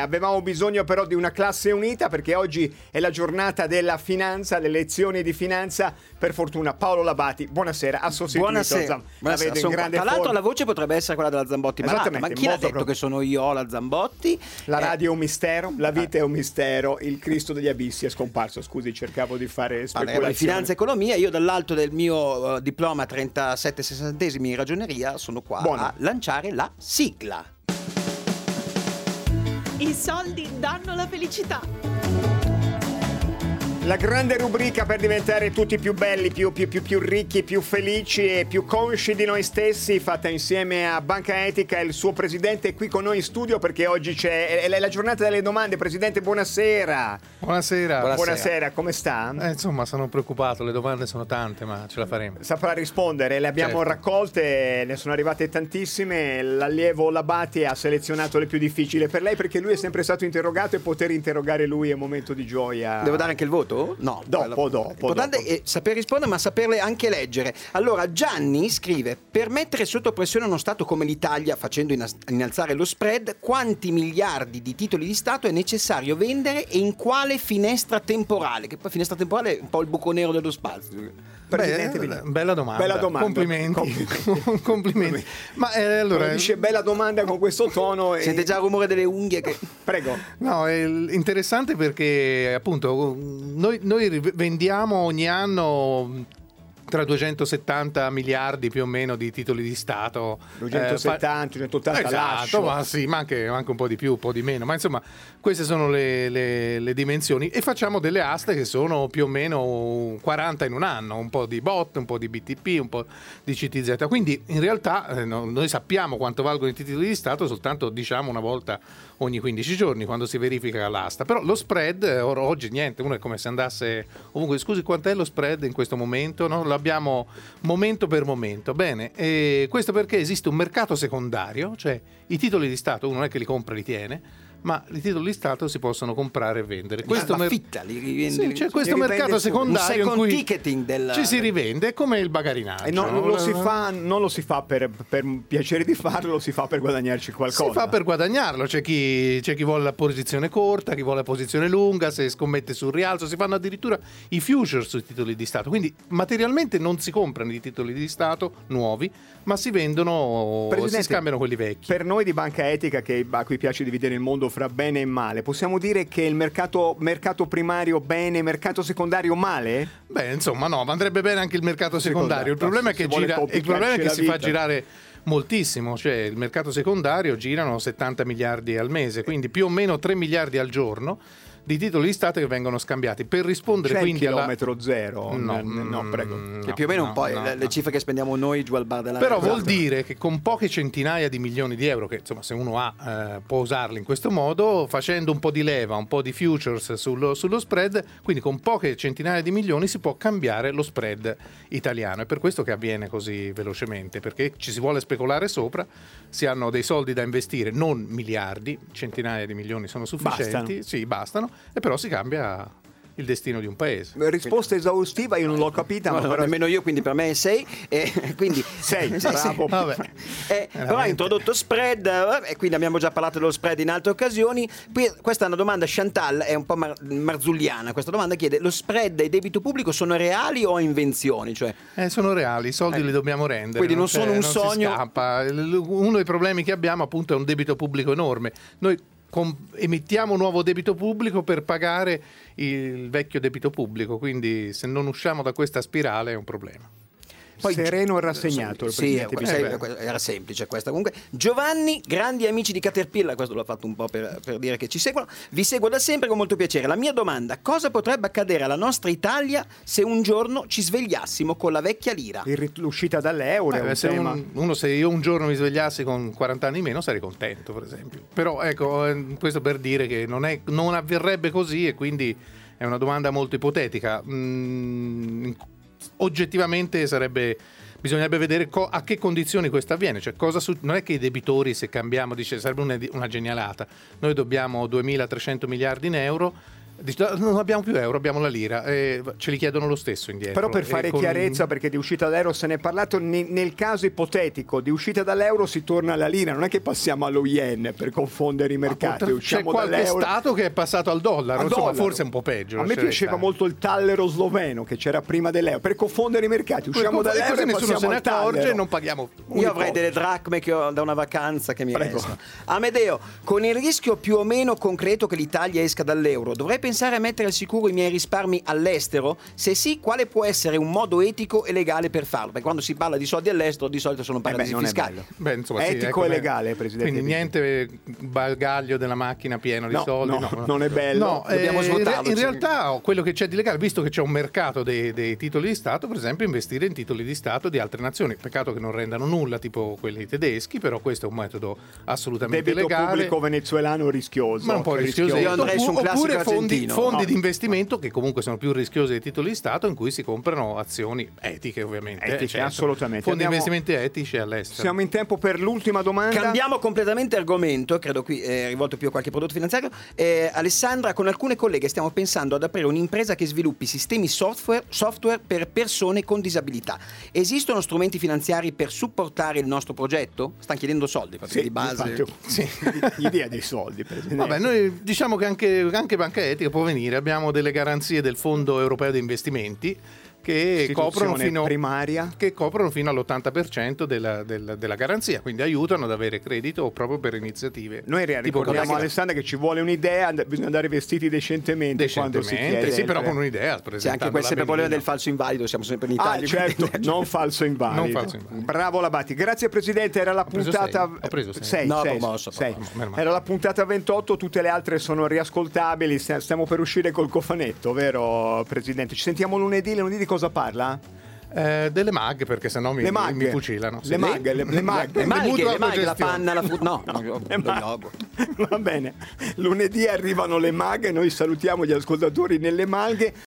Avevamo bisogno però di una classe unita perché oggi è la giornata della finanza, le lezioni di finanza. Per fortuna Paolo Labati, buonasera, ha sostituito Buonasera. Zam- Buonasera. Sono- grande tra l'altro forma. la voce potrebbe essere quella della Zambotti malata, ma chi l'ha detto pro- che sono io la Zambotti? La Eh, radio è un mistero, la vita è un mistero, il Cristo degli abissi è scomparso. Scusi, cercavo di fare speculazioni. di finanza e economia, io dall'alto del mio eh, diploma 37 sessantesimi in ragioneria sono qua Buono. a lanciare la sigla. I soldi danno la felicità. La grande rubrica per diventare tutti più belli, più, più- più- più ricchi, più felici e più consci di noi stessi, fatta insieme a Banca Etica e il suo presidente è qui con noi in studio perché oggi c'è è- è la giornata delle domande. Presidente, buonasera. Buonasera. Buonasera. Buonasera, come sta? Eh, insomma, sono preoccupato, le domande sono tante, ma ce la faremo. Saprà rispondere, le abbiamo Certo. raccolte, ne sono arrivate tantissime. L'allievo Labati ha selezionato le più difficili per lei perché lui è sempre stato interrogato e poter interrogare lui è un momento di gioia. Devo dare anche il voto? No. Dopo, dopo, L'importante dopo. è saper rispondere, ma saperle anche leggere. Allora, Gianni scrive: Per mettere sotto pressione uno Stato come l'Italia, facendo innalzare lo spread, quanti miliardi di titoli di Stato è necessario vendere e in quale finestra temporale? Che poi finestra temporale è un po' il buco nero dello spazio. Presidente, Beh, vedi. bella domanda. Bella domanda. Complimenti. Complimenti. Ma eh, allora, Quando dice bella domanda con questo tono. e- Sente già il rumore delle unghie che. Prego. No, è interessante perché appunto noi, noi vendiamo ogni anno tra 270 miliardi più o meno di titoli di Stato. eh, 270, 280 esatto, lascio. ma sì, ma anche, anche un po' di più, un po' di meno. Ma insomma, queste sono le, le- le dimensioni. E facciamo delle aste che sono più o meno 40 in un anno, un po' di bot, un po' di BTP, un po' di CTZ. Quindi in realtà eh, no- noi sappiamo quanto valgono i titoli di Stato soltanto diciamo una volta ogni 15 giorni quando si verifica l'asta. Però lo spread eh, or- oggi niente, uno è come se andasse ovunque. Scusi, quant'è lo spread in questo momento? No? Lo abbiamo momento per momento. Bene, questo perché esiste un mercato secondario, cioè i titoli di Stato, uno non è che li compra e li tiene, ma i titoli di Stato si possono comprare e vendere. Questo mer- affitta, li rivende. Sì, c'è questo mercato un secondario in second cui ticketing del- ci si rivende, è come il bagarinaggio. E non, lo si fa, non lo si fa per, per piacere di farlo, lo si fa per guadagnarci qualcosa. Si fa per guadagnarlo, c'è chi, c'è chi vuole la posizione corta, chi vuole la posizione lunga, se scommette sul rialzo, si fanno addirittura i futures sui titoli di Stato, quindi materialmente non si comprano i titoli di Stato nuovi, ma si vendono, Presidente, si scambiano quelli vecchi. Per noi di Banca Etica, che, a cui piace dividere il mondo fra bene e male, possiamo dire che il mercato, mercato primario bene, mercato secondario male? Beh, insomma, no, ma andrebbe bene anche il mercato secondario. Il problema è che, gira, il problema è che si fa vita. girare moltissimo, cioè il mercato secondario girano 70 miliardi al mese, quindi più o meno 3 miliardi al giorno di titoli di Stato che vengono scambiati per rispondere C'è quindi alla chilometro zero? No, N- no, mm, prego. Che no, più o meno no, un po' no, le, le no. cifre che spendiamo noi giù al bar della Però vuol dire che con poche centinaia di milioni di euro, che insomma se uno ha eh, può usarli in questo modo, facendo un po' di leva, un po' di futures sullo, sullo spread, quindi con poche centinaia di milioni si può cambiare lo spread italiano. È per questo che avviene così velocemente, perché ci si vuole speculare sopra, si hanno dei soldi da investire, non miliardi, centinaia di milioni sono sufficienti, Bastano. sì, bastano, e però si cambia il destino di un paese. Risposta esaustiva, io non l'ho capita, No, ma no, però... nemmeno io, quindi per me è 6. quindi Sei, Sì, sì. bravo. Vabbè. Eh, però ha introdotto spread eh, e quindi abbiamo già parlato dello spread in altre occasioni. Qui- questa è una domanda, Chantal, è un po' mar- marzulliana. Questa domanda chiede: lo spread e il debito pubblico sono reali o invenzioni? Cioè, Eh, sono reali, i soldi li dobbiamo rendere. Quindi non c'è- sono un si sogno. Uno dei problemi che abbiamo appunto è un debito pubblico enorme. Noi com- emettiamo nuovo debito pubblico per pagare il vecchio debito pubblico, quindi se non usciamo da questa spirale è un problema. Sereno e rassegnato il sì, eh, era semplice questa. Comunque, Giovanni, grandi amici di Caterpillar, questo l'ho fatto un po' per, per dire che ci seguono. Vi seguo da sempre con molto piacere. La mia domanda: cosa potrebbe accadere alla nostra Italia se un giorno ci svegliassimo con la vecchia lira? Rit- L'uscita dall'euro è Beh, un se, tema. un- uno, se io un giorno mi svegliassi con 40 anni in meno sarei contento, per esempio. Però ecco, eh, questo per dire che non, è- non avverrebbe così e quindi è una domanda molto ipotetica. Mm, oggettivamente sarebbe bisognerebbe vedere co- a che condizioni questo avviene, cioè su- non è che i debitori se cambiamo, dice sarebbe una, una genialata, noi dobbiamo 2.300 miliardi in euro, Dice, non abbiamo più euro, abbiamo la lira, e ce li chiedono lo stesso indietro. Però per fare con- chiarezza, perché di uscita dall'euro se ne è parlato, ne- nel caso ipotetico di uscita dall'euro si torna alla lira, non è che passiamo allo yen per confondere i mercati, C'è usciamo qualche dall'euro. stato che è passato al dollaro, Al insomma, dollaro. forse un po' peggio. A me piaceva molto il tallero sloveno che c'era prima dell'euro, per confondere i mercati, usciamo E dall'euro così e nessuno se ne accorge e non paghiamo Io avrei delle dracme che ho da una vacanza che mi Prego. restano. Amedeo, con il rischio più o meno concreto che l'Italia esca dall'euro, dovrei pensare a mettere al sicuro i miei risparmi all'estero? Se sì, quale può essere un modo etico e legale per farlo? Perché quando si parla di soldi all'estero di solito sono Eh beh, paradisi non è fiscali. Beh, insomma, sì, Etico e beh. legale, Presidente. Quindi niente bagaglio della macchina pieno No, di soldi. no, non è bello. No, Dobbiamo eh, svuotarlo, In realtà quello che c'è di legale, visto che c'è un mercato dei, dei titoli di Stato, per esempio investire in titoli di Stato di altre nazioni. Peccato che non rendano nulla, tipo quelli tedeschi, però questo è un metodo assolutamente Debito legale. pubblico venezuelano rischioso. Ma un po' rischioso. Io andrei su un classico Oppure fondi, argentino. fondi No. di investimento che comunque sono più rischiosi dei titoli di Stato in cui si comprano azioni etiche ovviamente. Etiche, certo. assolutamente. Fondi di investimenti etici all'estero. Siamo in tempo per l'ultima domanda. Cambiamo completamente argomento, credo qui è rivolto più a qualche prodotto finanziario. Eh, Alessandra, con alcune colleghe stiamo pensando ad aprire un'impresa che sviluppi sistemi software, software per persone con disabilità. Esistono strumenti finanziari per supportare il nostro progetto? Stanno chiedendo soldi, Sì, di base. infatti, Sì. Gli dia dei soldi, Presidente. Vabbè, noi diciamo che anche, anche Banca Etica può venire, abbiamo delle garanzie del Fondo Europeo di Investimenti che coprono, fino, primaria. che coprono fino all'80% della, della- della garanzia, quindi aiutano ad avere credito proprio per iniziative. Noi ricordiamo. Alessandra che ci vuole un'idea, bisogna andare vestiti decentemente, quando si Decentemente, chiede. sì, però il- con un'idea. C'è anche presentandola quel sempre problema del falso invalido, siamo sempre in Ah, Italia. certo, quindi- non falso invalido. Non falso invalido. Bravo Labati. Grazie Presidente, era la puntata. Ho preso sei. sei, No, promosso, promosso. Meno male. Era la puntata 28, tutte le altre sono riascoltabili, st- stiamo per uscire col cofanetto, vero Presidente? Ci sentiamo lunedì, lunedì di cosa parla? Eh, delle mag, perché sennò mi, Le maghe. mi fucilano. Le maghe, le, le maghe. Le maghe, le maghe, la panna, la frutta. No, no, io- Le. Va bene, lunedì arrivano le maghe, noi salutiamo gli ascoltatori nelle maghe.